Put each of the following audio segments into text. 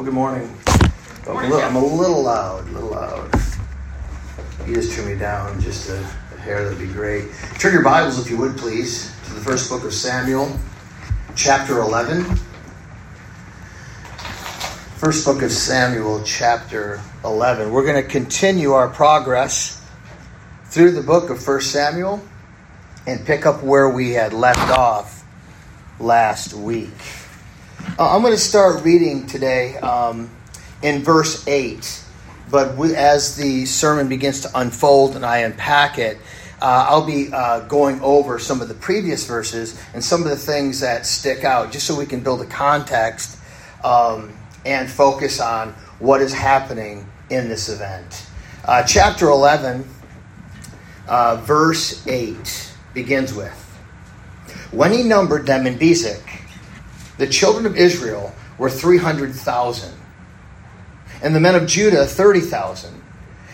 Well, good morning. I'm a, little, I'm a little loud, a little loud. You just turn me down just a, a hair, that'd be great. Turn your Bibles, if you would, please, to the first book of Samuel, chapter 11. First book of Samuel, chapter 11. We're going to continue our progress through the book of First Samuel and pick up where we had left off last week. Uh, I'm going to start reading today um, in verse 8, but as the sermon begins to unfold and I unpack it, uh, I'll be uh, going over some of the previous verses and some of the things that stick out, just so we can build a context um, and focus on what is happening in this event. Uh, chapter 11, uh, verse 8 begins with When he numbered them in Bezek, the children of Israel were 300,000, and the men of Judah 30,000.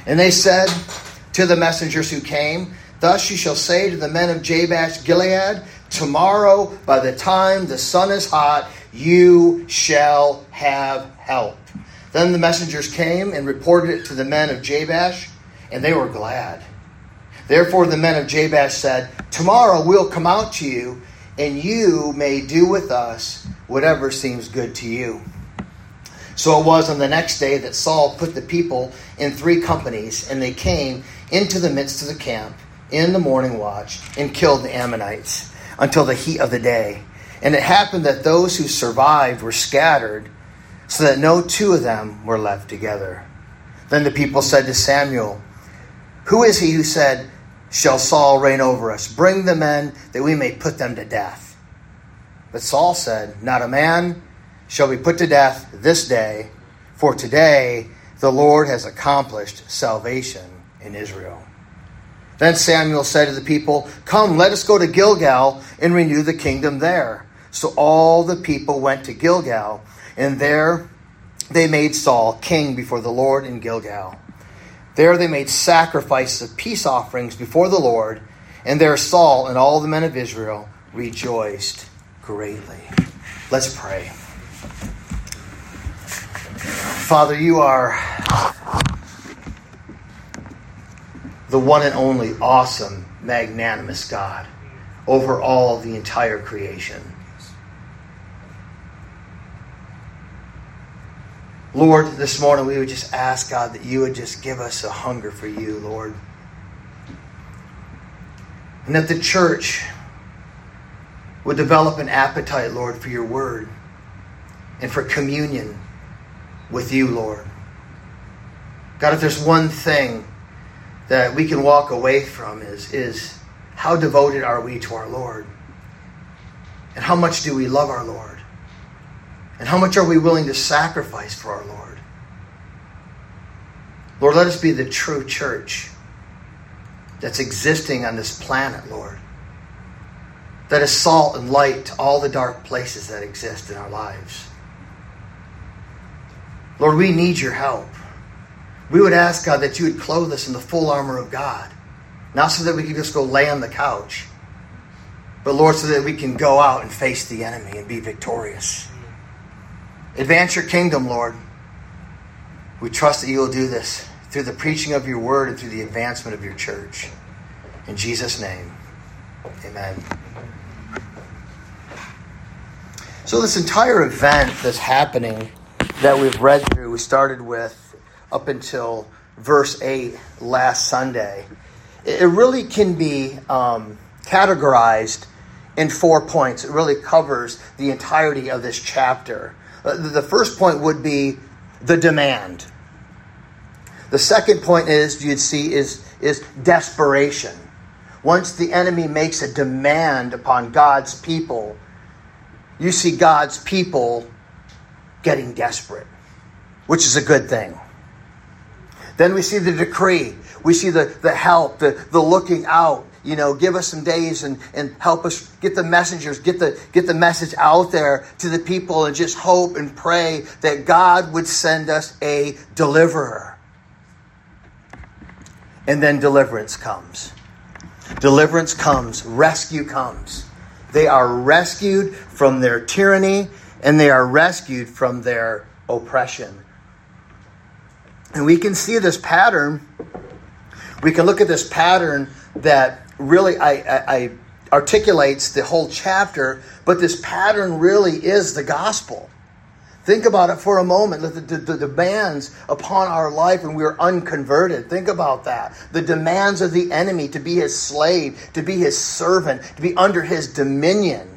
And they said to the messengers who came, Thus you shall say to the men of Jabesh Gilead, Tomorrow, by the time the sun is hot, you shall have help. Then the messengers came and reported it to the men of Jabesh, and they were glad. Therefore the men of Jabesh said, Tomorrow we'll come out to you, and you may do with us whatever seems good to you. So it was on the next day that Saul put the people in three companies, and they came into the midst of the camp in the morning watch and killed the Ammonites until the heat of the day. And it happened that those who survived were scattered, so that no two of them were left together. Then the people said to Samuel, Who is he who said, Shall Saul reign over us? Bring the men that we may put them to death. But Saul said, Not a man shall be put to death this day, for today the Lord has accomplished salvation in Israel. Then Samuel said to the people, Come, let us go to Gilgal and renew the kingdom there. So all the people went to Gilgal, and there they made Saul king before the Lord in Gilgal. There they made sacrifices of peace offerings before the Lord, and there Saul and all the men of Israel rejoiced greatly. Let's pray. Father, you are the one and only awesome, magnanimous God over all the entire creation. Lord, this morning we would just ask, God, that you would just give us a hunger for you, Lord. And that the church would develop an appetite, Lord, for your word and for communion with you, Lord. God, if there's one thing that we can walk away from is, is how devoted are we to our Lord? And how much do we love our Lord? And how much are we willing to sacrifice for our Lord? Lord, let us be the true church that's existing on this planet, Lord that is salt and light to all the dark places that exist in our lives. Lord, we need your help. We would ask, God, that you would clothe us in the full armor of God, not so that we can just go lay on the couch, but, Lord, so that we can go out and face the enemy and be victorious. Advance your kingdom, Lord. We trust that you will do this through the preaching of your word and through the advancement of your church. In Jesus' name, amen. So, this entire event that's happening that we've read through, we started with up until verse 8 last Sunday, it really can be um, categorized in four points. It really covers the entirety of this chapter. Uh, the first point would be the demand. The second point is you'd see is, is desperation. Once the enemy makes a demand upon God's people, you see God's people getting desperate, which is a good thing. Then we see the decree. We see the, the help, the, the looking out. You know, give us some days and, and help us get the messengers, get the, get the message out there to the people and just hope and pray that God would send us a deliverer. And then deliverance comes. Deliverance comes, rescue comes. They are rescued from their tyranny and they are rescued from their oppression. And we can see this pattern. We can look at this pattern that really I, I, I articulates the whole chapter, but this pattern really is the gospel. Think about it for a moment. The, the, the, demands upon our life when we are unconverted. Think about that. The demands of the enemy to be his slave, to be his servant, to be under his dominion,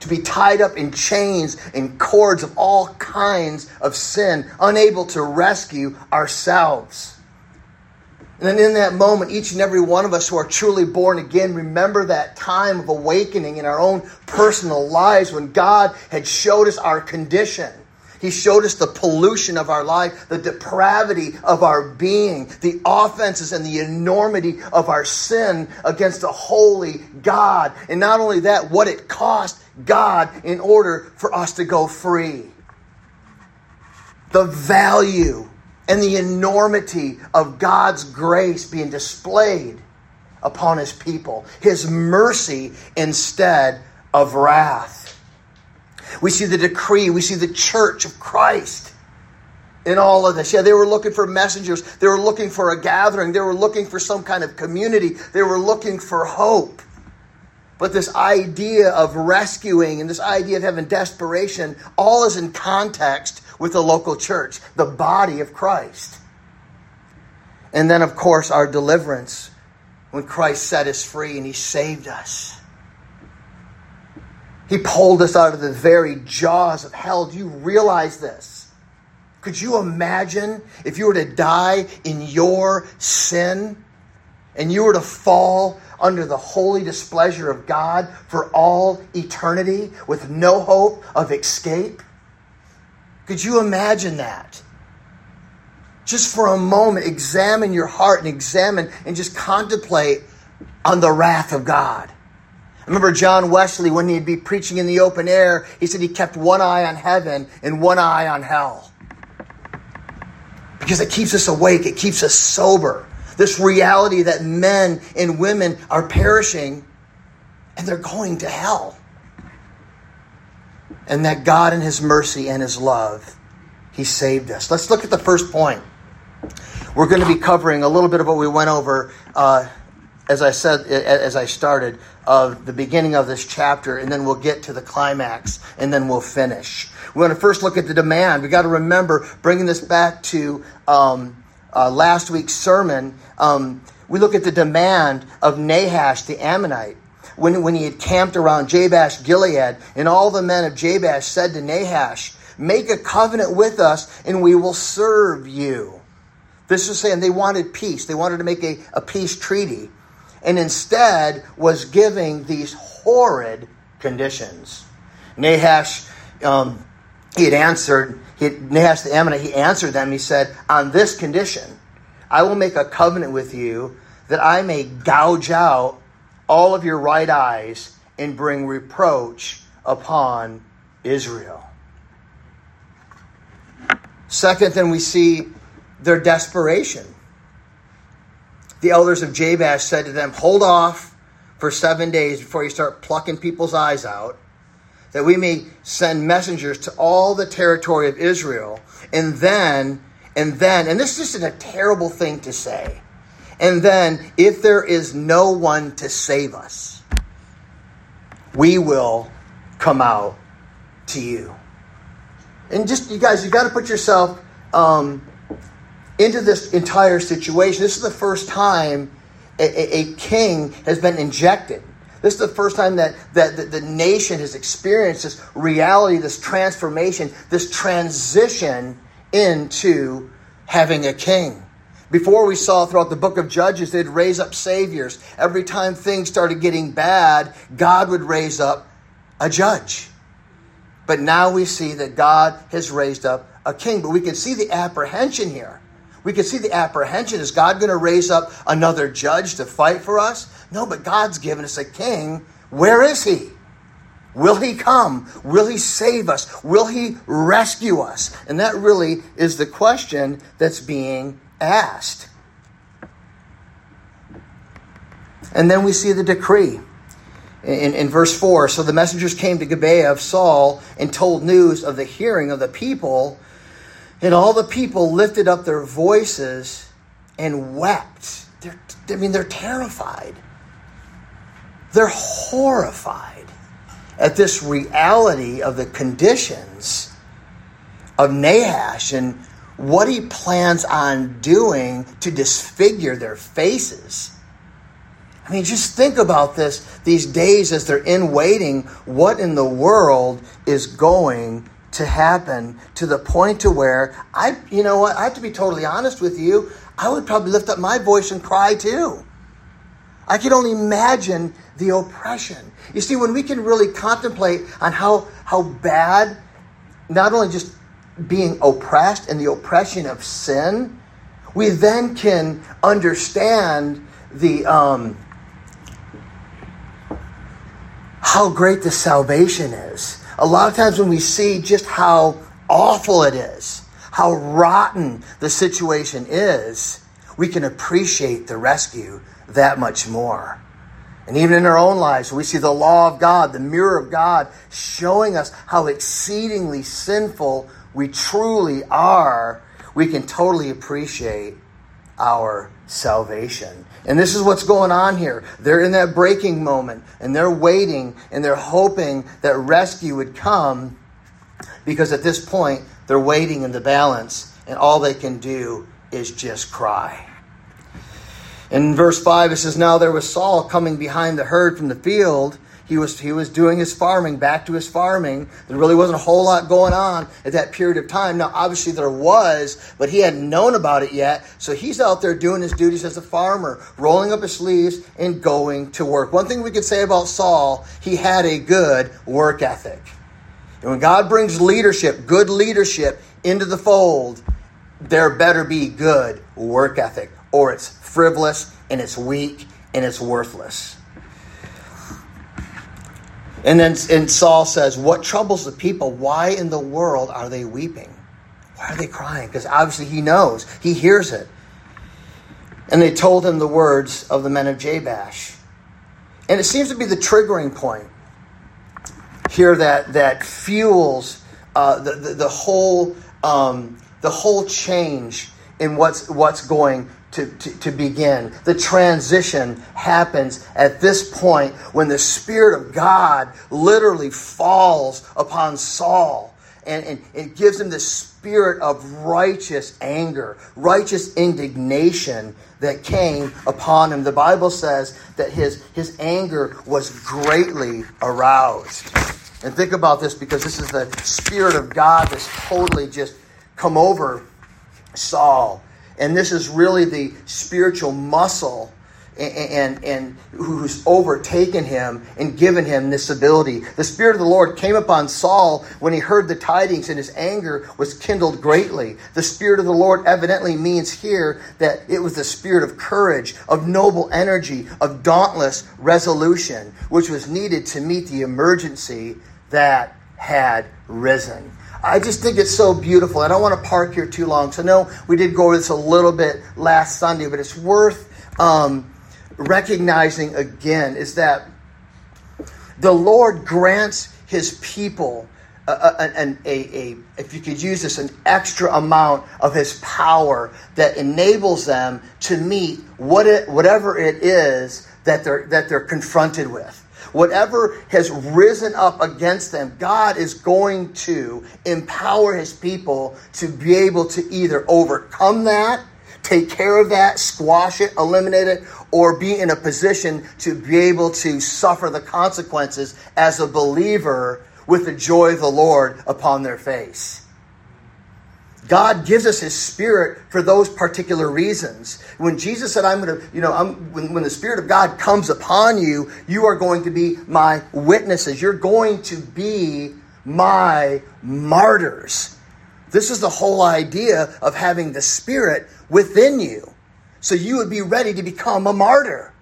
to be tied up in chains and cords of all kinds of sin, unable to rescue ourselves. And then in that moment, each and every one of us who are truly born again, remember that time of awakening in our own personal lives when God had showed us our condition. He showed us the pollution of our life, the depravity of our being, the offenses and the enormity of our sin against a holy God. And not only that, what it cost God in order for us to go free. The value and the enormity of God's grace being displayed upon his people, his mercy instead of wrath. We see the decree, we see the church of Christ in all of this. Yeah, they were looking for messengers, they were looking for a gathering, they were looking for some kind of community, they were looking for hope. But this idea of rescuing and this idea of having desperation all is in context with the local church, the body of Christ. And then, of course, our deliverance when Christ set us free and He saved us. He pulled us out of the very jaws of hell. Do you realize this? Could you imagine if you were to die in your sin and you were to fall under the holy displeasure of God for all eternity with no hope of escape? Could you imagine that? Just for a moment, examine your heart and examine and just contemplate on the wrath of God. Remember John Wesley when he'd be preaching in the open air, he said he kept one eye on heaven and one eye on hell. Because it keeps us awake, it keeps us sober. This reality that men and women are perishing and they're going to hell and that God, in His mercy and His love, He saved us. Let's look at the first point. We're going to be covering a little bit of what we went over, uh, as I said, as I started, of the beginning of this chapter, and then we'll get to the climax, and then we'll finish. We want to first look at the demand. We got to remember, bringing this back to um, uh, last week's sermon, um, we look at the demand of Nahash the Ammonite when, when he had camped around Jabesh Gilead, and all the men of Jabesh said to Nahash, Make a covenant with us, and we will serve you. This is saying they wanted peace. They wanted to make a, a peace treaty, and instead was giving these horrid conditions. Nahash, um, he had answered, he Nahash the Ammonite, he answered them. He said, On this condition, I will make a covenant with you that I may gouge out all of your right eyes and bring reproach upon Israel. Second, then we see their desperation. The elders of Jabesh said to them, Hold off for seven days before you start plucking people's eyes out, that we may send messengers to all the territory of Israel. And then, and then, and this is just a terrible thing to say. And then, if there is no one to save us, we will come out to you. And just, you guys, you got to put yourself um, into this entire situation. This is the first time a, a, a, king has been injected. This is the first time that, that the, the nation has experienced this reality, this transformation, this transition into having a king. Before we saw throughout the book of Judges, they'd raise up saviors. Every time things started getting bad, God would raise up a judge. But now we see that God has raised up a king. But we can see the apprehension here. We can see the apprehension. Is God going to raise up another judge to fight for us? No, but God's given us a king. Where is he? Will he come? Will he save us? Will he rescue us? And that really is the question that's being asked. And then we see the decree in, in verse 4. So the messengers came to Gibeah of Saul and told news of the hearing of the people And all the people lifted up their voices and wept. They're, I mean, they're terrified. They're horrified at this reality of the conditions of Nahash and what he plans on doing to disfigure their faces. I mean, just think about this these days as they're in waiting. What in the world is going to happen to the point to where I, you know what, I have to be totally honest with you. I would probably lift up my voice and cry too. I can only imagine the oppression. You see, when we can really contemplate on how, how bad, not only just being oppressed and the oppression of sin, we then can understand the um, how great the salvation is. A lot of times when we see just how awful it is, how rotten the situation is, we can appreciate the rescue that much more. And even in our own lives, we see the law of God, the mirror of God, showing us how exceedingly sinful we truly are. We can totally appreciate our salvation. And this is what's going on here. They're in that breaking moment, and they're waiting, and they're hoping that rescue would come because at this point, they're waiting in the balance, and all they can do is just cry. In verse 5, it says, Now there was Saul coming behind the herd from the field. He was, he was doing his farming, back to his farming. There really wasn't a whole lot going on at that period of time. Now, obviously, there was, but he hadn't known about it yet. So he's out there doing his duties as a farmer, rolling up his sleeves and going to work. One thing we could say about Saul, he had a good work ethic. And when God brings leadership, good leadership, into the fold, there better be good work ethic, or it's frivolous and it's weak and it's worthless. And then and Saul says, What troubles the people? Why in the world are they weeping? Why are they crying? Because obviously he knows, he hears it. And they told him the words of the men of Jabesh. And it seems to be the triggering point here that, that fuels uh, the, the, the, whole, um, the whole change in what's, what's going to, to, to, begin. The transition happens at this point when the Spirit of God literally falls upon Saul and, and it gives him the spirit of righteous anger, righteous indignation that came upon him. The Bible says that his, his anger was greatly aroused. And think about this because this is the Spirit of God that's totally just come over Saul. And this is really the spiritual muscle and, and, and, who's overtaken him and given him this ability. The Spirit of the Lord came upon Saul when he heard the tidings, and his anger was kindled greatly. The Spirit of the Lord evidently means here that it was the spirit of courage, of noble energy, of dauntless resolution, which was needed to meet the emergency that had risen. I just think it's so beautiful. I don't want to park here too long. So, no, we did go over this a little bit last Sunday, but it's worth um, recognizing again is that the Lord grants his people a, a, a, if you could use this, an extra amount of his power that enables them to meet what it, whatever it is that they're, that they're confronted with. Whatever has risen up against them, God is going to empower his people to be able to either overcome that, take care of that, squash it, eliminate it, or be in a position to be able to suffer the consequences as a believer with the joy of the Lord upon their face. God gives us His Spirit for those particular reasons. When Jesus said, I'm going to, you know, I'm, when, when the Spirit of God comes upon you, you are going to be my witnesses. You're going to be my martyrs. This is the whole idea of having the Spirit within you. So you would be ready to become a martyr.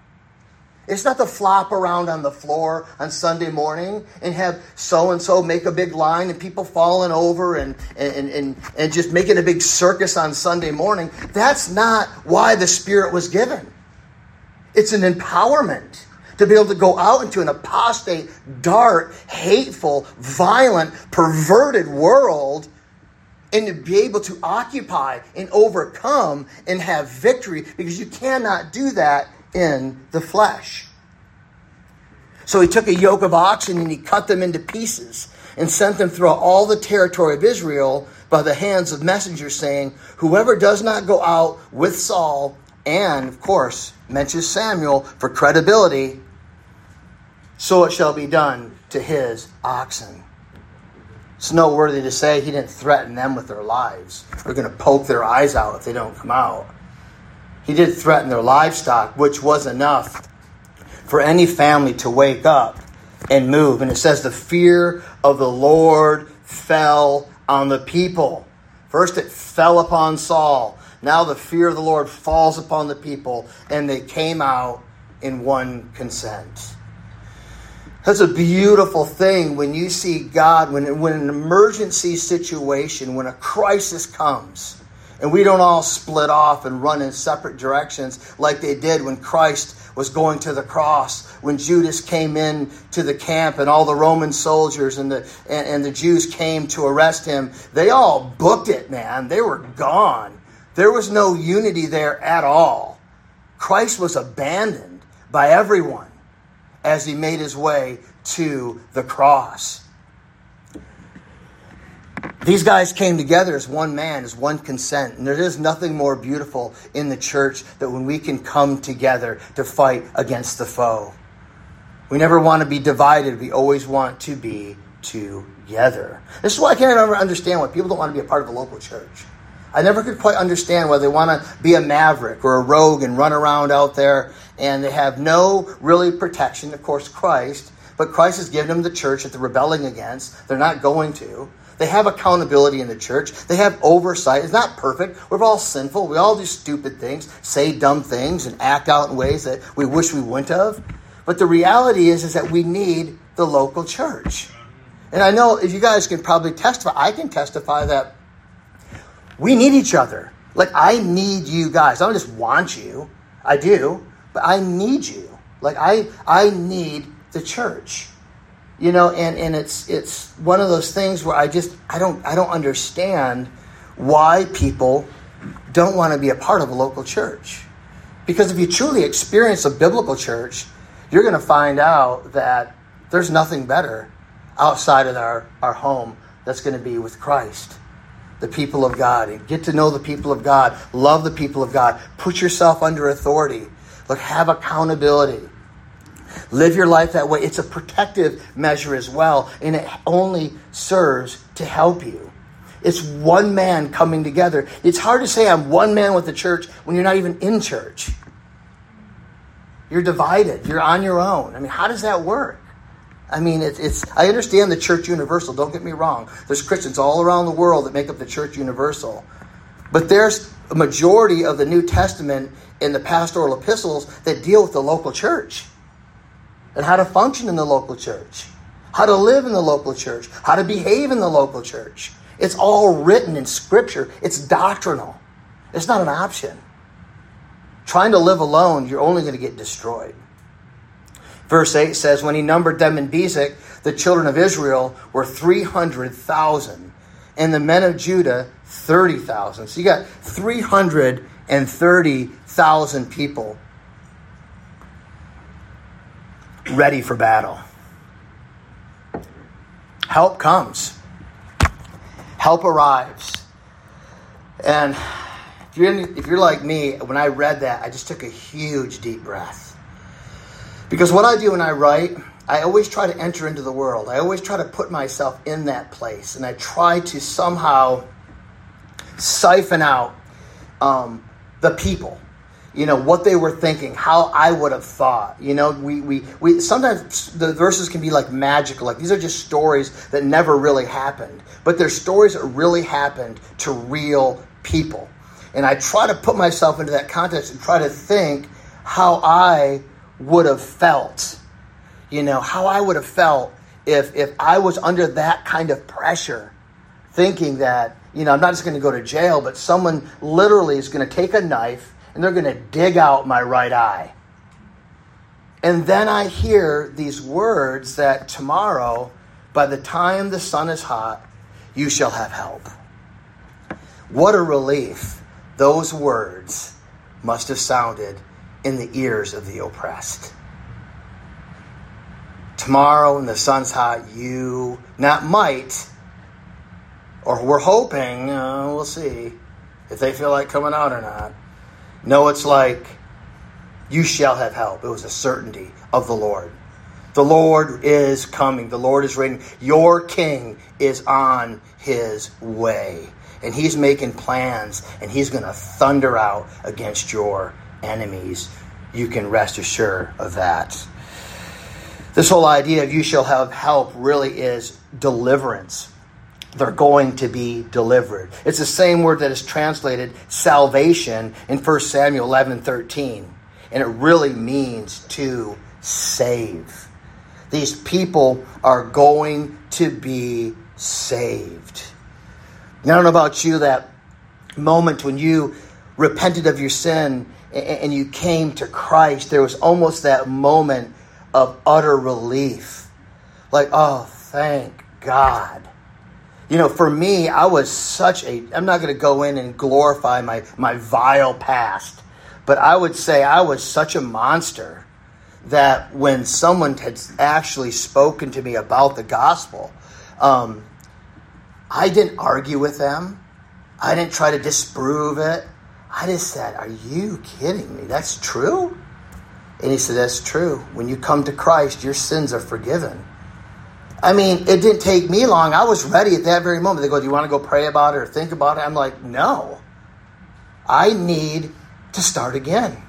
It's not to flop around on the floor on Sunday morning and have so and so make a big line and people falling over and, and, and, and just making a big circus on Sunday morning. That's not why the Spirit was given. It's an empowerment to be able to go out into an apostate, dark, hateful, violent, perverted world and to be able to occupy and overcome and have victory because you cannot do that in the flesh. So he took a yoke of oxen and he cut them into pieces and sent them throughout all the territory of Israel by the hands of messengers, saying, Whoever does not go out with Saul, and of course, mentions Samuel for credibility, so it shall be done to his oxen. It's noteworthy to say he didn't threaten them with their lives. We're going to poke their eyes out if they don't come out. He did threaten their livestock, which was enough for any family to wake up and move. And it says, the fear of the Lord fell on the people. First, it fell upon Saul. Now, the fear of the Lord falls upon the people, and they came out in one consent. That's a beautiful thing when you see God, when, when an emergency situation, when a crisis comes, and we don't all split off and run in separate directions like they did when Christ was going to the cross when Judas came in to the camp and all the Roman soldiers and the and, and, the Jews came to arrest him. They all booked it, man. They were gone. There was no unity there at all. Christ was abandoned by everyone as he made his way to the cross. These guys came together as one man, as one consent. And there is nothing more beautiful in the church than when we can come together to fight against the foe. We never want to be divided. We always want to be together. This is why I can't ever understand why people don't want to be a part of a local church. I never could quite understand why they want to be a maverick or a rogue and run around out there and they have no really protection. Of course, Christ, but Christ has given them the church that they're rebelling against. They're not going to. They have accountability in the church. They have oversight. It's not perfect. We're all sinful. We all do stupid things, say dumb things, and act out in ways that we wish we wouldn't have. But the reality is, is that we need the local church. And I know if you guys can probably testify, I can testify that we need each other. Like I need you guys. I don't just want you. I do, but I need you. Like I I need the church you know and, and it's it's one of those things where i just i don't i don't understand why people don't want to be a part of a local church. Because if you truly experience a biblical church you're going to find out that there's nothing better outside of our, our home that's going to be with christ. The people of god. And get to know the people of god. Love the people of god. Put yourself under authority. Look have accountability Live your life that way. It's a protective measure as well, and it only serves to help you. It's one man coming together. It's hard to say I'm one man with the church when you're not even in church. You're divided. You're on your own. I mean, how does that work? I mean, it's, it's I understand the church universal. Don't get me wrong. There's Christians all around the world that make up the church universal. But there's a majority of the New Testament in the pastoral epistles that deal with the local church and how to function in the local church, how to live in the local church, how to behave in the local church. It's all written in Scripture, it's doctrinal, it's not an option. Trying to live alone, you're only going to get destroyed. Verse 8 says, When he numbered them in Bezek, the children of Israel were 300,000, and the men of Judah, 30,000. So you got 330,000 people ready for battle. Help comes, help arrives. And if you're, in, if you're like me, when I read that, I just took a huge deep breath. Because what I do when I write, I always try to enter into the world. I always try to put myself in that place. And I try to somehow siphon out um, the people you know what they were thinking how i would have thought you know we, we, we sometimes the verses can be like magical like these are just stories that never really happened but they're stories that really happened to real people. And i try to put myself into that context and try to think how i would have felt you know how i would have felt if if i was under that kind of pressure thinking that you know i'm not just going to go to jail but someone literally is going to take a knife and they're going to dig out my right eye. And then I hear these words that tomorrow, by the time the sun is hot, you shall have help. What a relief those words must have sounded in the ears of the oppressed. Tomorrow, when the sun's hot, you not might, or we're hoping, uh, we'll see if they feel like coming out or not. No, it's like you shall have help. It was a certainty of the Lord. The Lord is coming. The Lord is reigning. Your king is on his way. And he's making plans and he's going to thunder out against your enemies. You can rest assured of that. This whole idea of you shall have help really is deliverance they're going to be delivered. It's the same word that is translated salvation in 1 Samuel 11 13. And it really means to save. These people are going to be saved. I don't know about you, that moment when you repented of your sin and you came to Christ, there was almost that moment of utter relief. Like, oh, thank God you know, for me, I was such a, I'm not going to go in and glorify my, my vile past, but I would say I was such a monster that when someone had actually spoken to me about the gospel, um, I didn't argue with them. I didn't try to disprove it. I just said, Are you kidding me? That's true? And he said, That's true. When you come to Christ, your sins are forgiven. I mean, it didn't take me long. I was ready at that very moment. They go, Do you want to go pray about it or think about it? I'm like, No. I need to start again.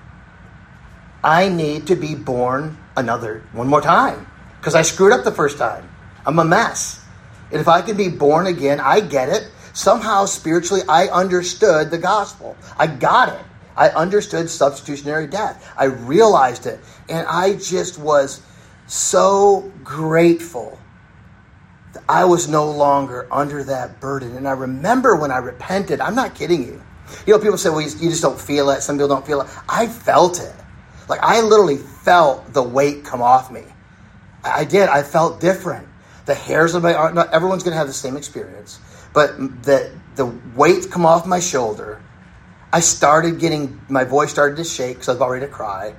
I need to be born another one more time because I screwed up the first time. I'm a mess. And if I can be born again, I get it. Somehow, spiritually, I understood the gospel. I got it. I understood substitutionary death. I realized it. And I just was so grateful I was no longer under that burden. And I remember when I repented, I'm not kidding you. You know, people say, well, you just don't feel it. Some people don't feel it. I felt it. Like, I literally felt the weight come off me. I did. I felt different. The hairs on my arm, not everyone's going to have the same experience, but the, the weight come off my shoulder. I started getting, my voice started to shake because I was about ready to cry,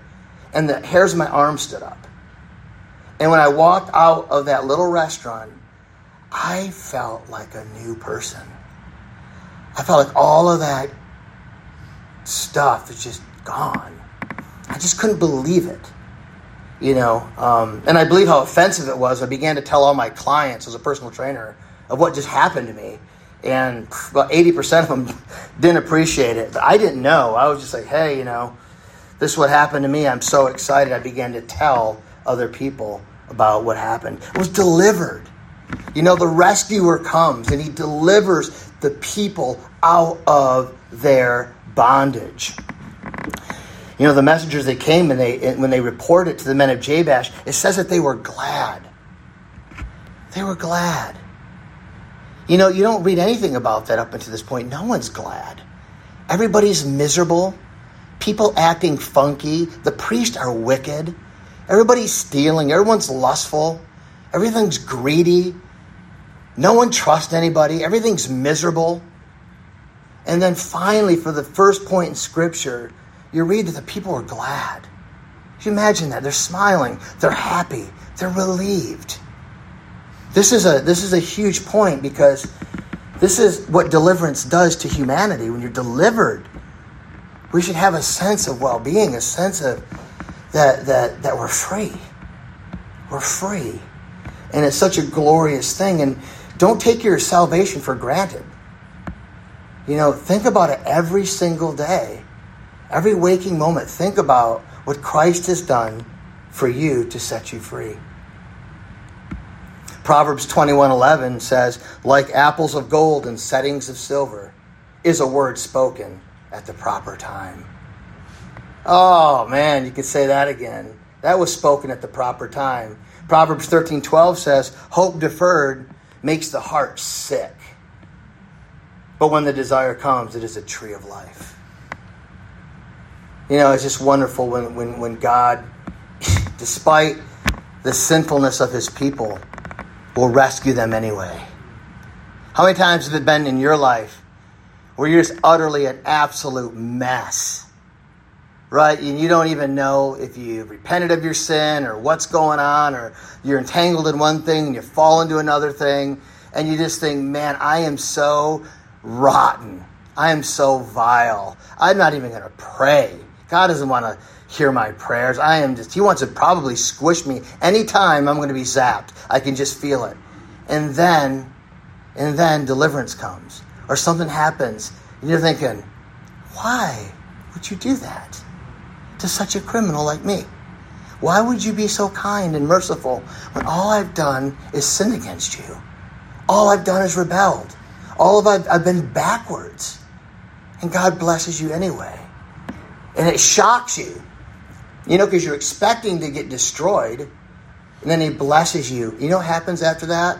and the hairs of my arm stood up. And when I walked out of that little restaurant, I felt like a new person. I felt like all of that stuff is just gone. I just couldn't believe it. You know, um, and I believe how offensive it was. I began to tell all my clients as a personal trainer of what just happened to me. And about 80% of them didn't appreciate it. But I didn't know. I was just like, hey, you know, this is what happened to me. I'm so excited. I began to tell other people about what happened. I was delivered. You know, the rescuer comes and he delivers the people out of their bondage. You know, the messengers they came and they when they reported to the men of Jabesh, it says that they were glad. They were glad. You know, you don't read anything about that up until this point. No one's glad. Everybody's miserable. People acting funky. The priests are wicked. Everybody's stealing. Everyone's lustful. Everything's greedy. No one trusts anybody. Everything's miserable. And then finally, for the first point in Scripture, you read that the people are glad. Can you imagine that? They're smiling. They're happy. They're relieved. This is a this is a huge point because this is what deliverance does to humanity. When you're delivered, we should have a sense of well-being, a sense of that that that we're free. We're free. And it's such a glorious thing. And don't take your salvation for granted. You know, think about it every single day. Every waking moment, think about what Christ has done for you to set you free. Proverbs 21:11 says, "Like apples of gold and settings of silver is a word spoken at the proper time." Oh, man, you could say that again. That was spoken at the proper time. Proverbs 13:12 says, "Hope deferred makes the heart sick. But when the desire comes, it is a tree of life." You know, it's just wonderful when when when God despite the sinfulness of his people will rescue them anyway. How many times have it been in your life where you're just utterly an absolute mess. Right? And you don't even know if you've repented of your sin or what's going on, or you're entangled in one thing and you fall into another thing, and you just think, man, I am so rotten. I am so vile. I'm not even going to pray. God doesn't want to hear my prayers. I am just, He wants to probably squish me anytime I'm going to be zapped. I can just feel it. And then, and then deliverance comes or something happens, and you're thinking, why would you do that to such a criminal like me? Why would you be so kind and merciful when all I've done is sin against you? All I've done is rebelled. All of I've, I've been backwards. And God blesses you anyway. And it shocks you. You know, because you're expecting to get destroyed. And then He blesses you. You know what happens after that?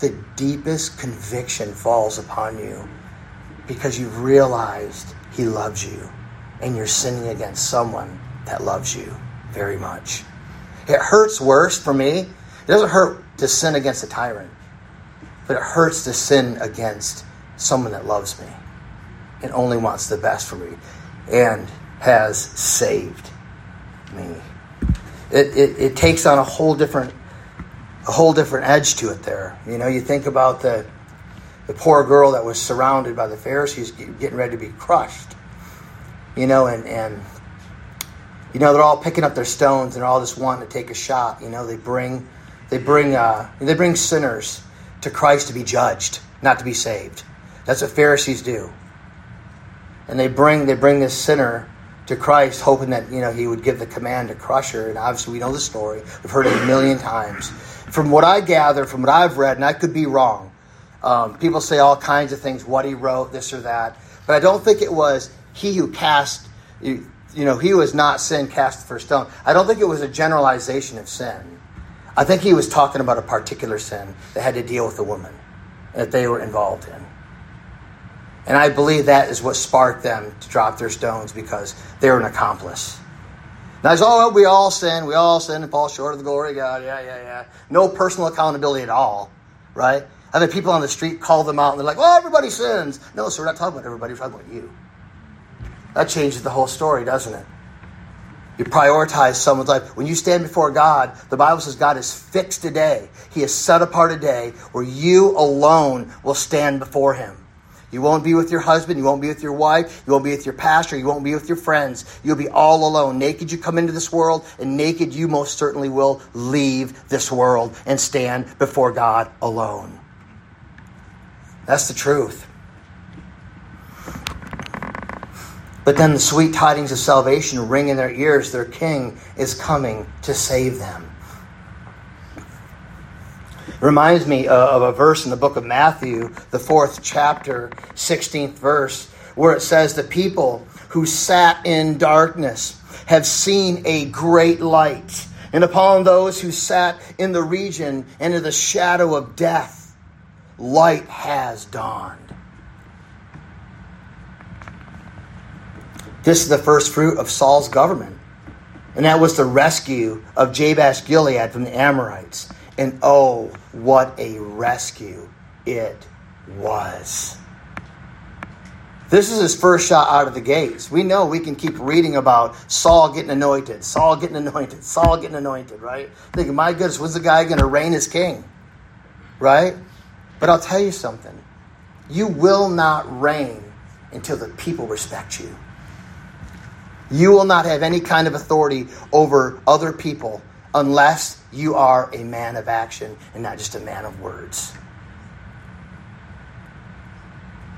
the deepest conviction falls upon you because you've realized He loves you and you're sinning against someone that loves you very much. It hurts worse for me. It doesn't hurt to sin against a tyrant, but it hurts to sin against someone that loves me and only wants the best for me and has saved me. It, it, it takes on a whole different a whole different edge to it there. You know, you think about the the poor girl that was surrounded by the Pharisees getting ready to be crushed. You know, and and you know they're all picking up their stones and all just wanting to take a shot. You know, they bring they bring uh, they bring sinners to Christ to be judged, not to be saved. That's what Pharisees do. And they bring they bring this sinner to Christ, hoping that you know he would give the command to crush her. And obviously, we know the story. We've heard it a million times from what I gather, from what I've read, and I could be wrong, um, people say all kinds of things, what he wrote, this or that. But I don't think it was he who cast, you, you know, he who has not sin cast the first stone. I don't think it was a generalization of sin. I think he was talking about a particular sin that had to deal with a woman that they were involved in. And I believe that is what sparked them to drop their stones because they were an accomplice. Now, it's all we all sin, we all sin and fall short of the glory of God. Yeah, yeah, yeah. No personal accountability at all, right? Think people on the street call them out and they're like, well, everybody sins. No, so we're not talking about everybody, we're talking about you. That changes the whole story, doesn't it? You prioritize someone's life. When you stand before God, the Bible says God has fixed a day. He has set apart a day where you alone will stand before Him. You won't be with your husband. You won't be with your wife. You won't be with your pastor. You won't be with your friends. You'll be all alone. Naked you come into this world, and naked you most certainly will leave this world and stand before God alone. That's the truth. But then the sweet tidings of salvation ring in their ears. Their king is coming to save them reminds me uh, of a verse in the book of Matthew, the fourth chapter, 16th verse, where it says, The people who sat in darkness have seen a great light. And upon those who sat in the region and in the shadow of death, light has dawned. This is the first fruit of Saul's government, and that was the rescue of Jabesh Gilead from the Amorites. And oh, what a rescue it was. This is his first shot out of the gates. We know we can keep reading about Saul getting anointed, Saul getting anointed, Saul getting anointed, right? Thinking, my goodness, when's the guy going to reign as king? Right? But I'll tell you something. You will not reign until the people respect you. You will not have any kind of authority over other people unless you are a man of action and not just a man of words.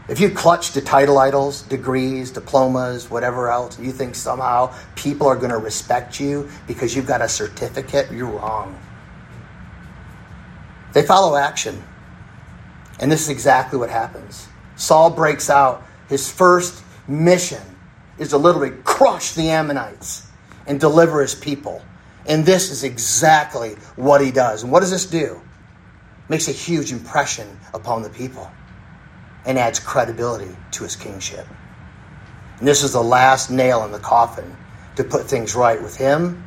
If you clutch to title idols, degrees, diplomas, whatever else, and you think somehow people are going to respect you because you've got a certificate, you're wrong. They follow action. And this is exactly what happens. Saul breaks out. His first mission is to literally crush the Ammonites and deliver his people. And this is exactly what he does. And what does this do? Makes a huge impression upon the people and adds credibility to his kingship. And this is the last nail in the coffin to put things right with him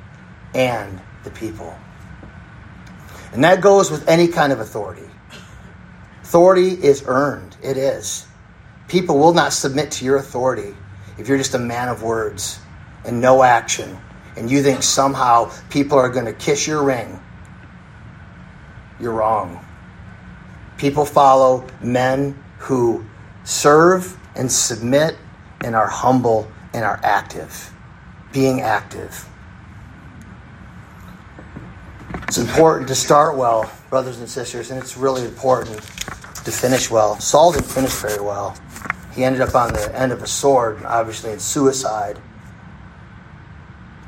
and the people. And that goes with any kind of authority. Authority is earned, it is. People will not submit to your authority if you're just a man of words and no action, and you think somehow people are going to kiss your ring. You're wrong. People follow men who serve and submit and are humble and are active. Being active. It's important to start well, brothers and sisters, and it's really important to finish well. Saul didn't finish very well. He ended up on the end of a sword, obviously in suicide.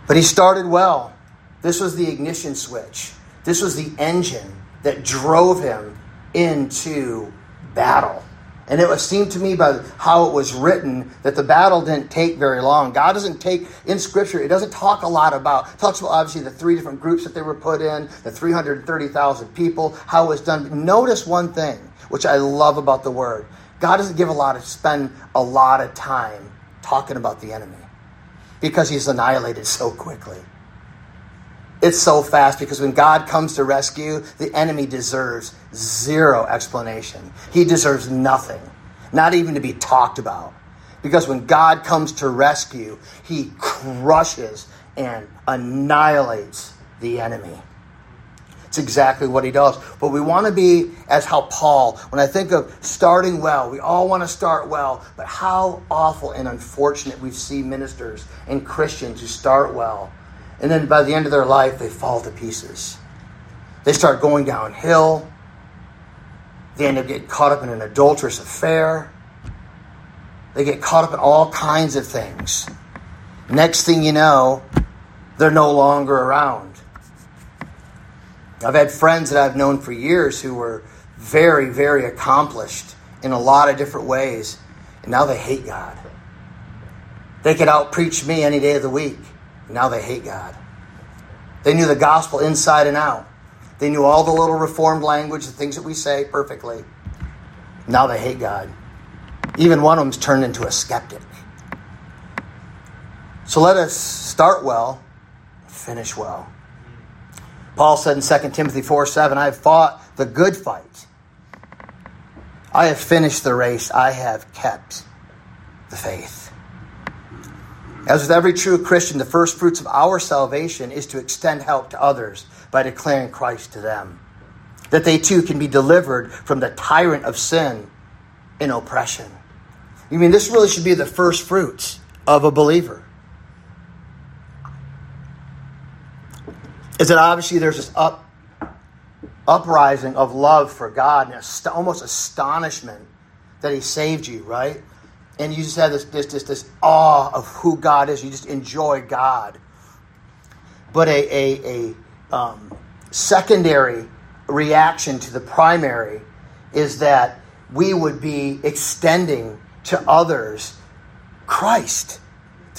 But he started well. This was the ignition switch. This was the engine that drove him into battle. And it was seemed to me by how it was written that the battle didn't take very long. God doesn't take in Scripture. It doesn't talk a lot about. Talks about obviously the three different groups that they were put in, the three hundred thirty thousand people, how it was done. Notice one thing, which I love about the Word. God doesn't give a lot of spend a lot of time talking about the enemy because he's annihilated so quickly. It's so fast because when God comes to rescue, the enemy deserves zero explanation. He deserves nothing, not even to be talked about. Because when God comes to rescue, he crushes and annihilates the enemy. It's exactly what he does. But we want to be as how Paul, when I think of starting well, we all want to start well, but how awful and unfortunate we see ministers and Christians who start well and then by the end of their life, they fall to pieces. They start going downhill. They end up getting caught up in an adulterous affair. They get caught up in all kinds of things. Next thing you know, they're no longer around. I've had friends that I've known for years who were very, very accomplished in a lot of different ways, and now they hate God. They could out preach me any day of the week. and Now they hate God. They knew the gospel inside and out. They knew all the little reformed language, the things that we say perfectly. Now they hate God. Even one of them's turned into a skeptic. So let us start well, finish well. Paul said in 2 Timothy 4 7, I have fought the good fight. I have finished the race. I have kept the faith. As with every true Christian, the first fruits of our salvation is to extend help to others by declaring Christ to them, that they too can be delivered from the tyrant of sin and oppression. You mean this really should be the first fruits of a believer? Is that obviously there's this up, uprising of love for God and almost astonishment that He saved you, right? and you just have this, this, this, this awe of who God is. You just enjoy God. But a, a, a um, secondary reaction to the primary is that we would be extending to others Christ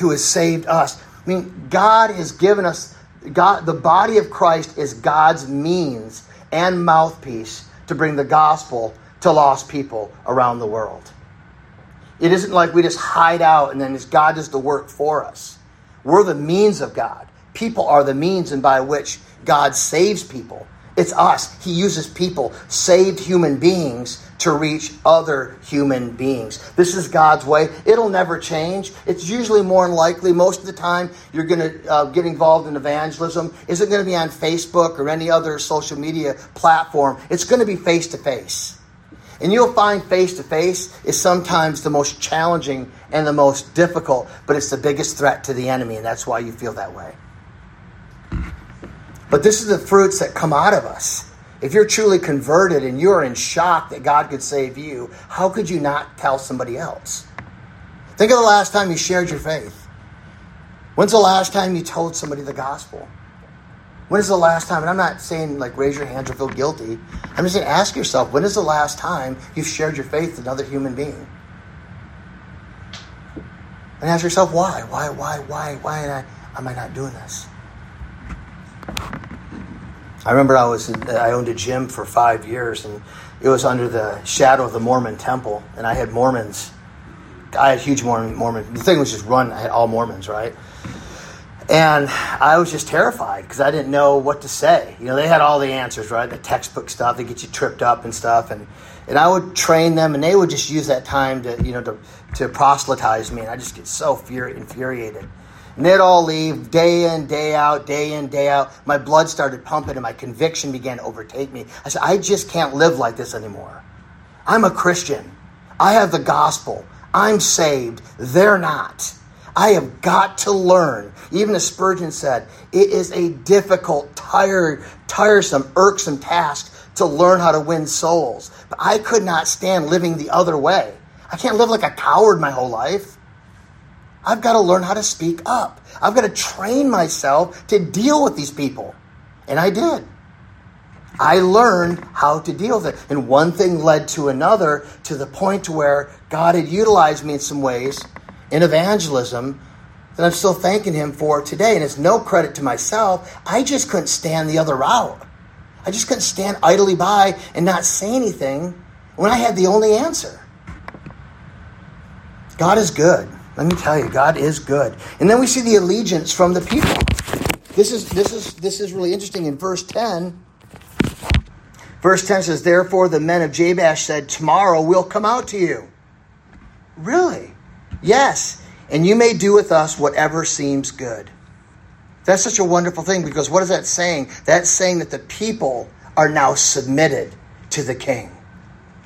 who has saved us. I mean, God has given us, God, the body of Christ is God's means and mouthpiece to bring the gospel to lost people around the world. It isn't like we just hide out and then God does the work for us. We're the means of God. People are the means and by which God saves people. It's us. He uses people, saved human beings, to reach other human beings. This is God's way. It'll never change. It's usually more than likely, most of the time, you're going to uh, get involved in evangelism. Isn't going to be on Facebook or any other social media platform. It's going to be face to face. And you'll find face to face is sometimes the most challenging and the most difficult, but it's the biggest threat to the enemy, and that's why you feel that way. But this is the fruits that come out of us. If you're truly converted and you're in shock that God could save you, how could you not tell somebody else? Think of the last time you shared your faith. When's the last time you told somebody the gospel? When is the last time, and I'm not saying like raise your hands or feel guilty, I'm just saying ask yourself, when is the last time you've shared your faith with another human being? And ask yourself why? Why, why, why, why am I, am I not doing this? I remember I was I owned a gym for five years, and it was under the shadow of the Mormon temple, and I had Mormons. I had huge Mormon Mormon. The thing was just run. I had all Mormons, right? And I was just terrified because I didn't know what to say. You know, they had all the answers, right? The textbook stuff, they get you tripped up and stuff. And, and I would train them, and they would just use that time to, you know, to, to proselytize me. And I just get so furi- infuriated. They'd all leave day in, day out, day in, day out. My blood started pumping, and my conviction began to overtake me. I said, I just can't live like this anymore. I'm a Christian. I have the gospel. I'm saved. They're not. I have got to learn. Even as Spurgeon said, it is a difficult, tired, tiresome, irksome task to learn how to win souls. But I could not stand living the other way. I can't live like a coward my whole life. I've got to learn how to speak up. I've got to train myself to deal with these people. And I did. I learned how to deal with it. And one thing led to another to the point where God had utilized me in some ways in evangelism that I'm still thanking him for today. And it's no credit to myself. I just couldn't stand the other route. I just couldn't stand idly by and not say anything when I had the only answer. God is good. Let me tell you, God is good. And then we see the allegiance from the people. This is this is this is really interesting in verse 10. Verse 10 says, Therefore the men of Jabesh said, Tomorrow we'll come out to you. Really? Yes, and you may do with us whatever seems good. That's such a wonderful thing because what is that saying? That's saying that the people are now submitted to the king.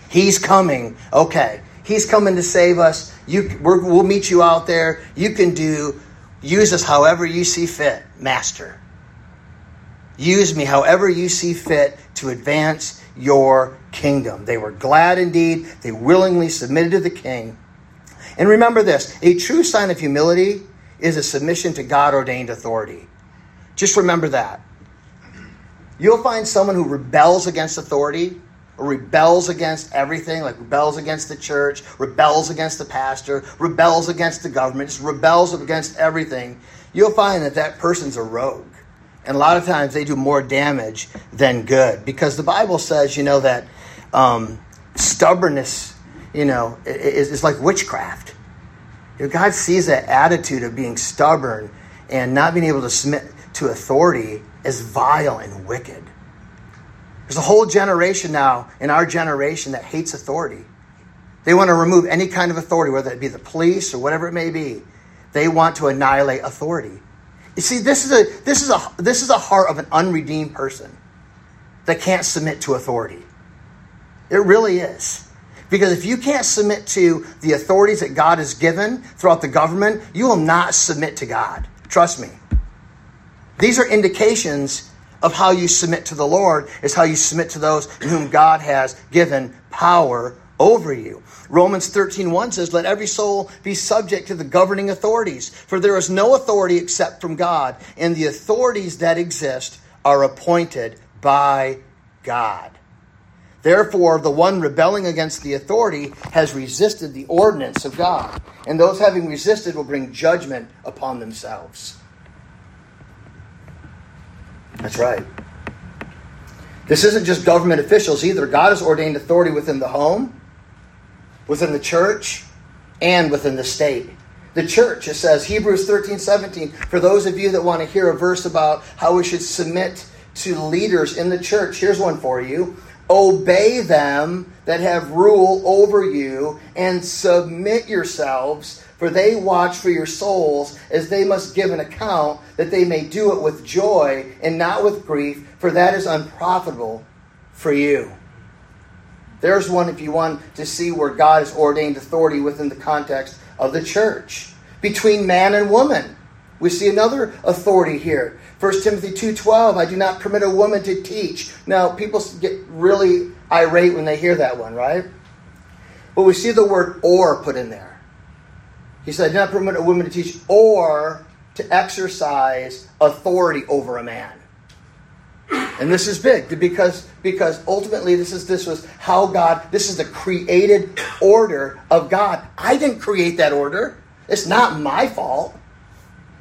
He's coming. Okay, he's coming to save us. You, we will meet you out there. You can do, use us however you see fit, Master. Use me however you see fit to advance your kingdom. They were glad indeed. They willingly submitted to the king. And remember this a true sign of humility is a submission to God ordained authority. Just remember that. You'll find someone who rebels against authority, or rebels against everything, like rebels against the church, rebels against the pastor, rebels against the government, just rebels against everything. You'll find that that person's a rogue. And a lot of times they do more damage than good because the Bible says, you know, that um, stubbornness you know, is, is like witchcraft. You know, God sees that attitude of being stubborn and not being able to submit to authority as vile and wicked. There's a whole generation now in our generation that hates authority. They want to remove any kind of authority, whether it be the police or whatever it may be. They want to annihilate authority. You see, this is a this is a this is the heart of an unredeemed person that can't submit to authority. It really is. Because if you can't submit to the authorities that God has given throughout the government, you will not submit to God. Trust me. These are indications of how you submit to the Lord, is how you submit to those in whom God has given power over you. Romans 13:1 says, "Let every soul be subject to the governing authorities, for there is no authority except from God, and the authorities that exist are appointed by God." Therefore, the one rebelling against the authority has resisted the ordinance of God, and those having resisted will bring judgment upon themselves. That's right. This isn't just government officials either. God has ordained authority within the home, within the church, and within the state. The church, it says, Hebrews 13, 17, for those of you that want to hear a verse about how we should submit to leaders in the church, here's one for you. Obey them that have rule over you and submit yourselves, for they watch for your souls as they must give an account, that they may do it with joy and not with grief, for that is unprofitable for you. There's one if you want to see where God has ordained authority within the context of the church. Between man and woman, we see another authority here. 1 Timothy 2:12, I do not permit a woman to teach. Now, people get really irate when they hear that one, right? But we see the word or put in there. He said, I do not permit a woman to teach or to exercise authority over a man. And this is big because because ultimately this is this was how God this is the created order of God. I didn't create that order. It's not my fault.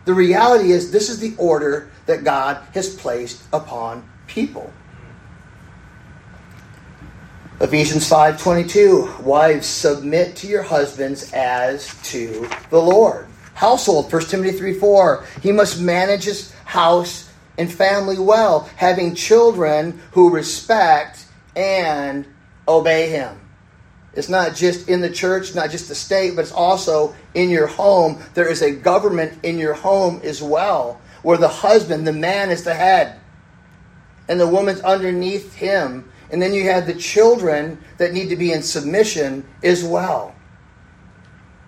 The reality is, this is the order that God has placed upon people. Ephesians 5:22 Wives submit to your husbands as to the Lord. household. 1 Timothy 3 4. He must manage his house and family well, having children who respect and obey him. It's not just in the church, not just the state, but it's also in your home. There is a government in your home as well, where the husband, the man, is the head, and the woman's underneath him. And then you have the children that need to be in submission as well.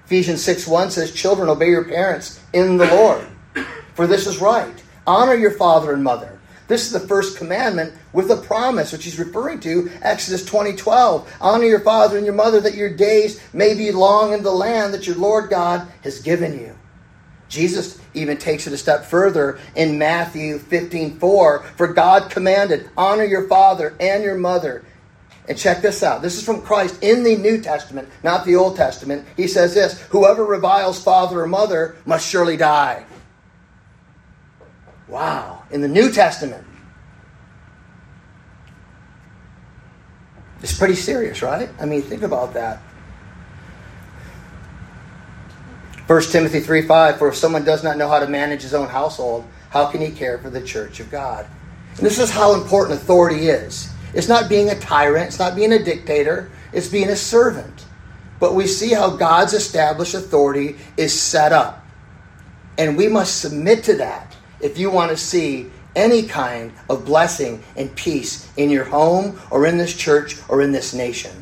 Ephesians 6 1 says, Children, obey your parents in the Lord, for this is right. Honor your father and mother. This is the first commandment with a promise, which he's referring to, Exodus 20 12. Honor your father and your mother, that your days may be long in the land that your Lord God has given you. Jesus even takes it a step further in Matthew 15 4. For God commanded, Honor your father and your mother and check this out. This is from Christ in the New Testament, not the Old Testament. He says this Whoever reviles father or mother must surely die. Wow. In the New Testament. It's pretty serious, right? I mean, think about that. 1 Timothy 3 5 For if someone does not know how to manage his own household, how can he care for the church of God? And this is how important authority is. It's not being a tyrant, it's not being a dictator, it's being a servant. But we see how God's established authority is set up. And we must submit to that if you want to see any kind of blessing and peace in your home or in this church or in this nation.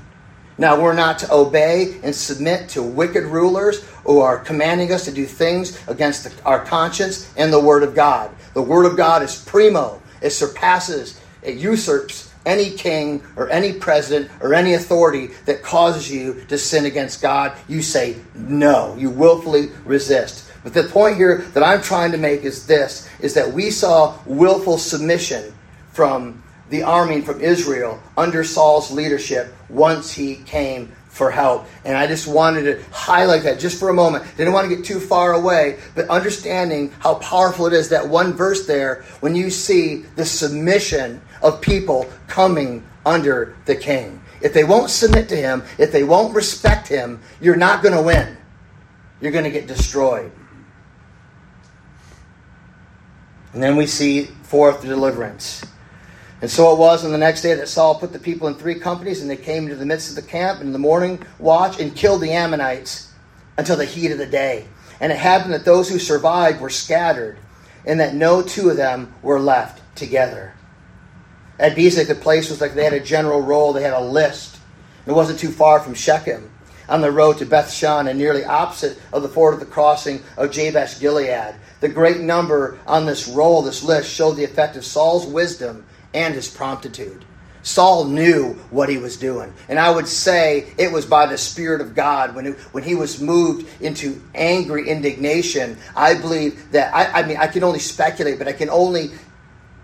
Now, we're not to obey and submit to wicked rulers who are commanding us to do things against the, our conscience and the Word of God. The Word of God is primo, it surpasses, it usurps any king or any president or any authority that causes you to sin against God, you say no. You willfully resist. But the point here that I'm trying to make is this is that we saw willful submission from the army from Israel under Saul's leadership once he came for help. And I just wanted to highlight that just for a moment. Didn't want to get too far away, but understanding how powerful it is that one verse there when you see the submission of people coming under the king. If they won't submit to him, if they won't respect him, you're not going to win. You're going to get destroyed. And then we see fourth deliverance. And so it was on the next day that Saul put the people in three companies, and they came into the midst of the camp in the morning watch and killed the Ammonites until the heat of the day. And it happened that those who survived were scattered, and that no two of them were left together. At Bezek, the place was like they had a general roll, they had a list. It wasn't too far from Shechem, on the road to Beth Shan, and nearly opposite of the ford of the crossing of Jabesh Gilead. The great number on this roll, this list, showed the effect of Saul's wisdom and his promptitude. Saul knew what he was doing. And I would say it was by the Spirit of God when, it, when he was moved into angry indignation. I believe that, I, I mean, I can only speculate, but I can only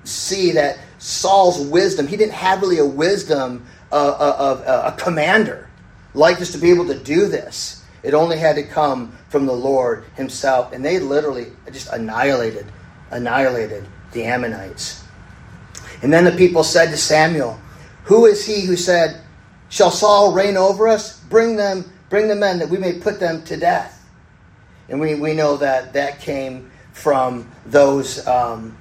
see that Saul's wisdom, he didn't have really a wisdom uh, uh, of, of, of a commander like this to be able to do this. It only had to come from the Lord himself. And they literally just annihilated, annihilated the Ammonites. And then the people said to Samuel, Who is he who said, Shall Saul reign over us? Bring them, bring the men that we may put them to death. And we, we know that that came from those um,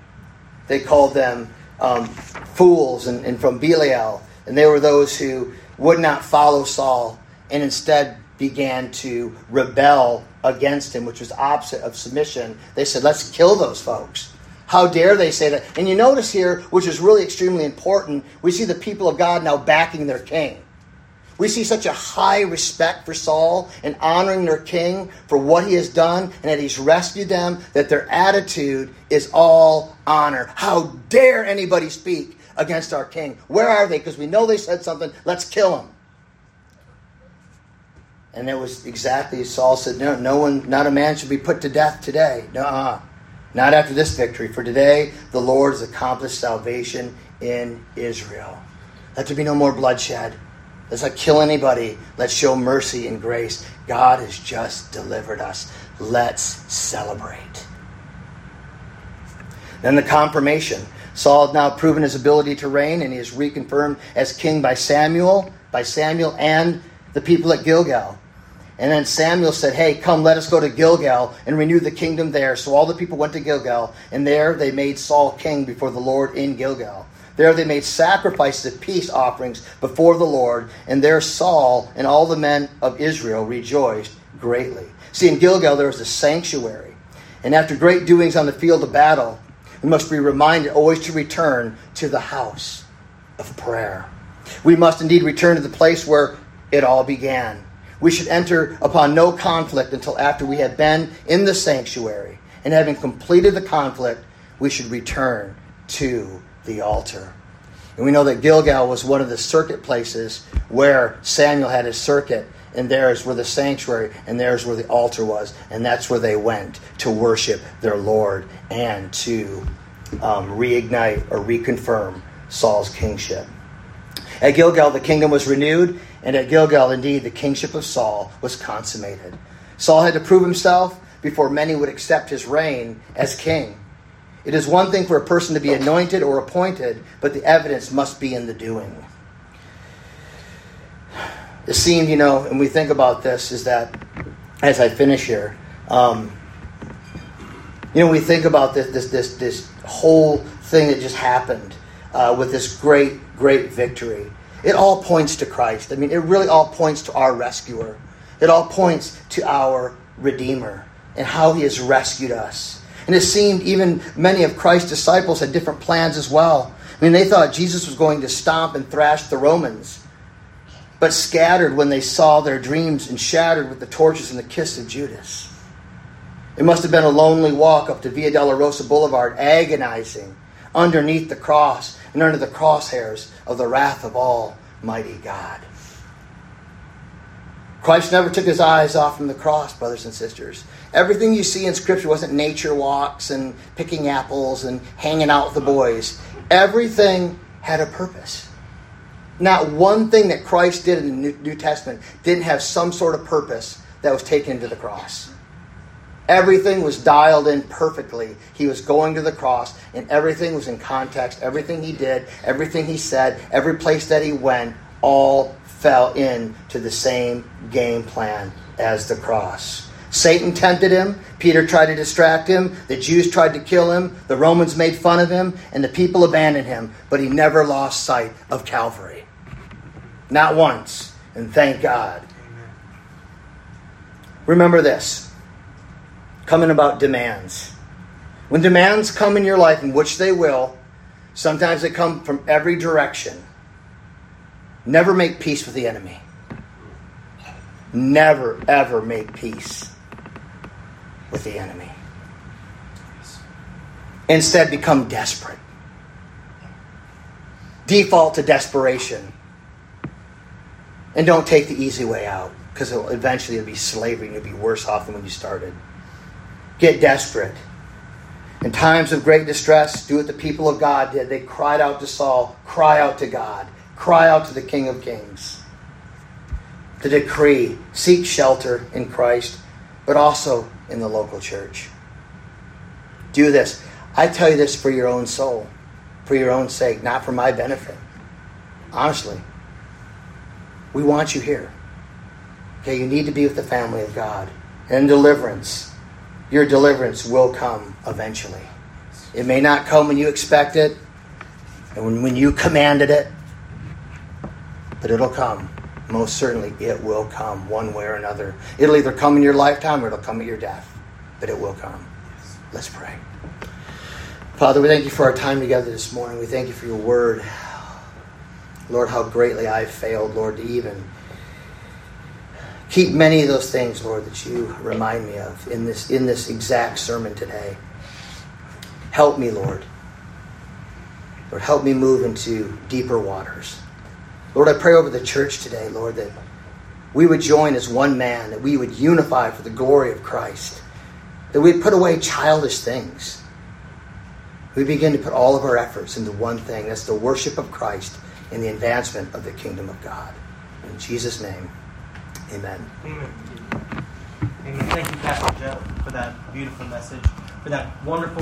they called them um, fools and, and from Belial. And they were those who would not follow Saul and instead began to rebel against him, which was opposite of submission. They said, let's kill those folks. How dare they say that? And you notice here, which is really extremely important, we see the people of God now backing their king. We see such a high respect for Saul and honoring their king for what he has done and that he's rescued them, that their attitude is all honor. How dare anybody speak against our king? Where are they? Because we know they said something. Let's kill them. And it was exactly Saul said, no, no one, not a man should be put to death today. No, not after this victory. For today, the Lord has accomplished salvation in Israel. Let there be no more bloodshed. Let's not kill anybody. Let's show mercy and grace. God has just delivered us. Let's celebrate. Then the confirmation. Saul had now proven his ability to reign, and he is reconfirmed as king by Samuel, by Samuel and the people at Gilgal. And then Samuel said, Hey, come, let us go to Gilgal and renew the kingdom there. So all the people went to Gilgal, and there they made Saul king before the Lord in Gilgal. There they made sacrifices of peace offerings before the Lord, and there Saul and all the men of Israel rejoiced greatly. See, in Gilgal there was a sanctuary. And after great doings on the field of battle, we must be reminded always to return to the house of prayer. We must indeed return to the place where it all began. We should enter upon no conflict until after we have been in the sanctuary. And having completed the conflict, we should return to the altar. And we know that Gilgal was one of the circuit places where Samuel had his circuit, and there's where the sanctuary, and there's where the altar was, and that's where they went to worship their Lord and to um, reignite or reconfirm Saul's kingship. At Gilgal, the kingdom was renewed, and at Gilgal, indeed, the kingship of Saul was consummated. Saul had to prove himself before many would accept his reign as king. It is one thing for a person to be anointed or appointed, but the evidence must be in the doing. It seemed, you know, and we think about this, is that as I finish here, um, you know, we think about this this this this whole thing that just happened uh, with this great great victory. It all points to Christ. I mean, it really all points to our rescuer. It all points to our Redeemer and how He has rescued us. And it seemed even many of Christ's disciples had different plans as well. I mean, they thought Jesus was going to stomp and thrash the Romans, but scattered when they saw their dreams and shattered with the torches and the kiss of Judas. It must have been a lonely walk up to Via Dolorosa Boulevard, agonizing underneath the cross and under the crosshairs of the wrath of Almighty God. Christ never took his eyes off from the cross, brothers and sisters. Everything you see in Scripture wasn't nature walks and picking apples and hanging out with the boys. Everything had a purpose. Not one thing that Christ did in the New Testament didn't have some sort of purpose that was taken to the cross. Everything was dialed in perfectly. He was going to the cross, and everything was in context. Everything he did, everything he said, every place that he went, all fell into the same game plan as the cross. Satan tempted him. Peter tried to distract him. The Jews tried to kill him. The Romans made fun of him. And the people abandoned him. But he never lost sight of Calvary. Not once. And thank God. Remember this coming about demands. When demands come in your life, in which they will, sometimes they come from every direction. Never make peace with the enemy. Never, ever make peace with the enemy. Instead, become desperate. Default to desperation. And don't take the easy way out because eventually it'll be slavery and you'll be worse off than when you started. Get desperate. In times of great distress, do what the people of God did. They cried out to Saul, cry out to God. Cry out to the King of Kings. The decree seek shelter in Christ, but also in the local church. Do this. I tell you this for your own soul, for your own sake, not for my benefit. Honestly, we want you here. Okay, you need to be with the family of God. And deliverance, your deliverance will come eventually. It may not come when you expect it, and when, when you commanded it, but it'll come. Most certainly, it will come one way or another. It'll either come in your lifetime or it'll come at your death, but it will come. Let's pray. Father, we thank you for our time together this morning. We thank you for your word. Lord, how greatly I've failed, Lord, to even keep many of those things, Lord, that you remind me of in this in this exact sermon today. Help me, Lord. Lord, help me move into deeper waters. Lord, I pray over the church today, Lord, that we would join as one man, that we would unify for the glory of Christ, that we'd put away childish things. We begin to put all of our efforts into one thing that's the worship of Christ and the advancement of the kingdom of God. In Jesus' name, amen. Amen. Amen. Thank you, Pastor Joe, for that beautiful message, for that wonderful.